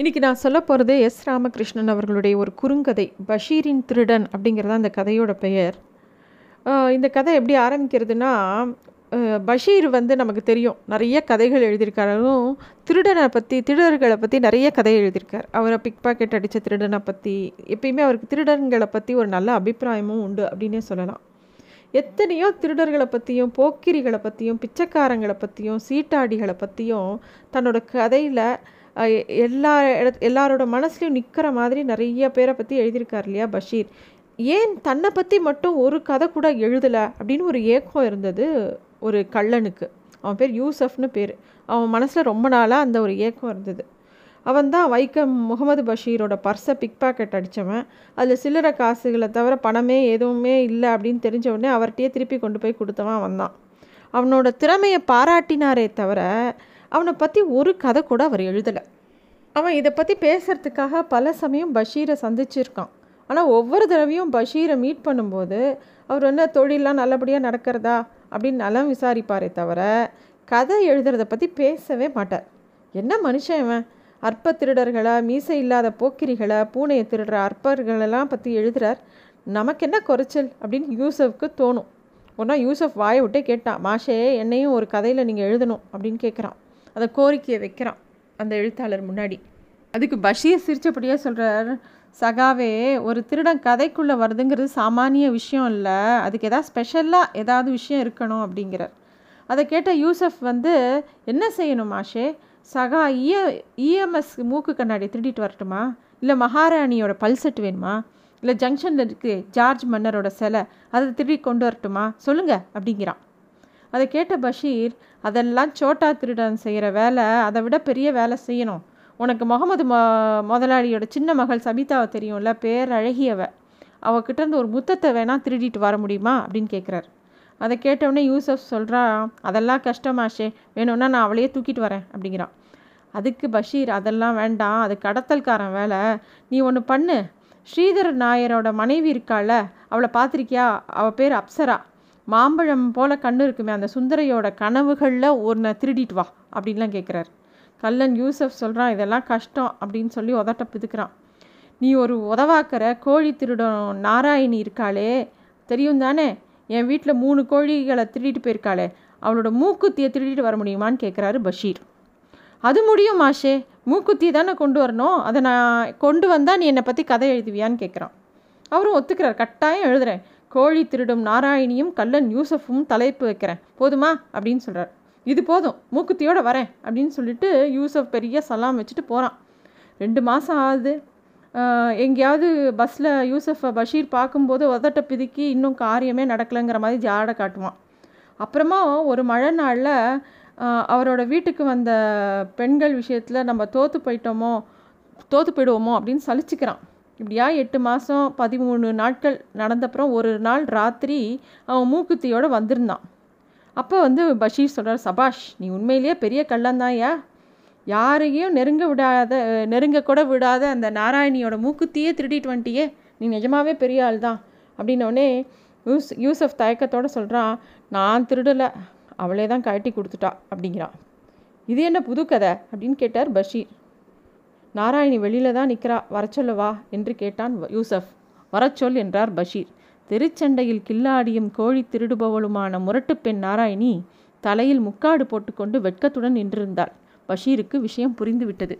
இன்றைக்கி நான் சொல்ல போகிறது எஸ் ராமகிருஷ்ணன் அவர்களுடைய ஒரு குறுங்கதை பஷீரின் திருடன் அப்படிங்கிறது அந்த கதையோட பெயர். இந்த கதை எப்படி ஆரம்பிக்கிறதுனா பஷீர் வந்து நமக்கு தெரியும் நிறைய கதைகள் எழுதியிருக்காரும் திருடனை பற்றி திருடர்களை பற்றி நிறைய கதை எழுதியிருக்கார். அவரை பிக் பாக்கெட் அடித்த திருடனை பற்றி எப்பயுமே அவருக்கு திருடன்களை பற்றி ஒரு நல்ல அபிப்பிராயமும் உண்டு அப்படின்னே சொல்லலாம். எத்தனையோ திருடர்களை பற்றியும் போக்கிரிகளை பற்றியும் பிச்சைக்காரங்களை பற்றியும் சீட்டாடிகளை பற்றியும் தன்னோட கதையில் எல்லா இடத் எல்லாரோட மனசுலையும் நிற்கிற மாதிரி நிறைய பேரை பற்றி எழுதியிருக்கார் இல்லையா பஷீர். ஏன் தன்னை பற்றி மட்டும் ஒரு கதை கூட எழுதலை அப்படின்னு ஒரு ஏக்கம் இருந்தது ஒரு கள்ளனுக்கு. அவன் பேர் யூசஃப்னு பேர். அவன் மனசில் ரொம்ப நாளாக அந்த ஒரு ஏக்கம் இருந்தது. அவன் தான் வைக்கம் முகமது பஷீரோட பர்ஸை பிக் பாக்கெட் அடித்தவன் அதில் சில்லறை காசுகளை தவிர பணமே எதுவுமே இல்லை அப்படின்னு தெரிஞ்ச உடனே அவர்கிட்டயே திருப்பி கொண்டு போய் கொடுத்தவன் அவன் தான். அவனோட திறமையை பாராட்டினாரே தவிர அவனை பற்றி ஒரு கதை கூட அவர் எழுதலை. அவன் இதை பற்றி பேசுகிறதுக்காக பல சமயம் பஷீரை சந்திச்சிருக்கான். ஆனால் ஒவ்வொரு தடவையும் பஷீரை மீட் பண்ணும்போது அவர் என்ன தொழிலெலாம் நல்லபடியாக நடக்கிறதா? அப்படின்னு நலம் விசாரிப்பாரே தவிர கதை எழுதுறத பற்றி பேசவே மாட்டார். என்ன மனுஷன் இவன்? அற்ப திருடர்களை மீசை இல்லாத போக்கிரிகளை பூனையை திருடுற அற்பர்களெல்லாம் பற்றி எழுதுறார். நமக்கு என்ன குறைச்சல்? அப்படின்னு யூசஃப்க்கு தோணும். ஒன்றா யூசஃப் வாயை விட்டே கேட்டான் மாஷே என்னையும் ஒரு கதையில் நீங்கள் எழுதணும் அப்படின்னு கேட்குறான் அதை கோரிக்கையை வைக்கிறான் அந்த எழுத்தாளர் முன்னாடி. அதுக்கு பஷீர் சிரிச்சபடியே சொல்கிறார் சகாவே ஒரு திருடன் கதைக்குள்ளே வருதுங்கிறது சாமானிய விஷயம் இல்லை. அதுக்கு எதாவது ஸ்பெஷலாக ஏதாவது விஷயம் இருக்கணும் அப்படிங்கிறார். அதை கேட்ட யூசஃப் வந்து என்ன செய்யணும் மாஷே சகா இய இஎம்எஸ் மூக்கு கண்ணாடி திருடிட்டு வரட்டுமா? இல்லை மகாராணியோட பல்செட் வேணுமா? இல்லை ஜங்ஷனில் இருக்குது ஜார்ஜ் மன்னரோட சிலை அதை திருடி கொண்டு வரட்டுமா? சொல்லுங்கள் அப்படிங்கிறான். அதை கேட்ட பஷீர் அதெல்லாம் சோட்டா திருடன் செய்கிற வேலை அதை விட பெரிய வேலை செய்யணும். உனக்கு முகமது மொ முதலாளியோட சின்ன மகள் சபிதாவை தெரியும்ல பேரழகியவ. அவகிட்ட இருந்து ஒரு முத்தத்தை வேணால் திருடிட்டு வர முடியுமா? அப்படின்னு கேட்குறாரு அதை கேட்டவுடனே யூசஃப் சொல்கிறா அதெல்லாம் கஷ்டமாஷே வேணும்னா நான் அவளையே தூக்கிட்டு வரேன் அப்படிங்கிறான். அதுக்கு பஷீர் அதெல்லாம் வேண்டாம் அது கடத்தல்காரன் வேலை. நீ ஒன்று பண்ணு. ஸ்ரீதர் நாயரோட மனைவி இருக்காள அவளை பார்த்துருக்கியா? அவள் பேர் அப்சரா. மாம்பழம் போல கண்ணு இருக்குமே அந்த சுந்தரையோட கனவுகளில் ஒன்றை திருடிட்டு வா அப்படின்லாம் கேட்குறாரு கல்லன் யூசஃப் சொல்கிறான் இதெல்லாம் கஷ்டம் அப்படின்னு சொல்லி உதட்ட பிதுக்கிறான். நீ ஒரு உதவாக்கிற கோழி திருடம் நாராயணி இருக்காளே தெரியும் தானே? என் வீட்டில் மூணு கோழிகளை திருடிட்டு போயிருக்காளே அவளோட மூக்குத்தியை திருடிட்டு வர முடியுமான்னு கேட்குறாரு பஷீர். அது முடியும் மாஷே மூக்குத்தியை தானே கொண்டு வரணும்? அதை நான் கொண்டு வந்தால் நீ என்னை பற்றி கதை எழுதுவியான்னு கேட்குறான் அவரும் ஒத்துக்கிறார். கட்டாயம் எழுதுகிறேன் கோழி திருடும் நாராயணியும் கல்லன் யூசஃபும் தலைப்பு வைக்கிறேன். போதுமா? அப்படின்னு சொல்கிறார் இது போதும். மூக்குத்தியோடு வரேன் அப்படின்னு சொல்லிட்டு யூசஃப் பெரிய சலாம் வச்சுட்டு போகிறான் ரெண்டு மாதம் ஆகுது. எங்கேயாவது பஸ்ஸில் யூசஃபை பஷீர் பார்க்கும்போது உதட்ட பிதுக்கி இன்னும் காரியமே நடக்கலைங்கிற மாதிரி ஜாட காட்டுவான். அப்புறமா ஒரு மழை நாளில் அவரோட வீட்டுக்கு வந்த பெண்கள் விஷயத்தில் நம்ம தோற்று போயிட்டோமோ தோற்று போயிடுவோமோ அப்படின்னு சலிச்சுக்கிறான். இப்படியா எட்டு மாதம் பதிமூணு நாட்கள் நடந்தப்புறம் ஒரு நாள் ராத்திரி அவன் மூக்குத்தியோடு வந்திருந்தான். அப்போ வந்து பஷீர் சொல்கிறார் சபாஷ் நீ உண்மையிலேயே பெரிய கள்ளந்தாயா? யாரையும் நெருங்க விடாத நெருங்க கூட விடாத அந்த நாராயணியோட மூக்குத்தியே திருடிட்டு வந்துட்டியே. நீ நிஜமாவே பெரிய ஆள் தான் அப்படின்னோடனே யூஸ் யூசஃப் தயக்கத்தோடு சொல்கிறான் நான் திருடலை அவளே தான் கழட்டி கொடுத்துட்டா. அப்படிங்கிறான். இது என்ன புது கதை? அப்படின்னு கேட்டார் பஷீர். நாராயணி வெளியில தான் நிற்கிறா வரச்சொல்லவா என்று கேட்டான் யூசஃப் வரச்சொல் என்றார் பஷீர். தெருச்சண்டையில் கில்லாடியும் கோழி திருடுபவளுமான முரட்டு பெண் நாராயணி தலையில் முக்காடு போட்டுக்கொண்டு வெட்கத்துடன் நின்றிருந்தாள். பஷீருக்கு விஷயம் புரிந்துவிட்டது.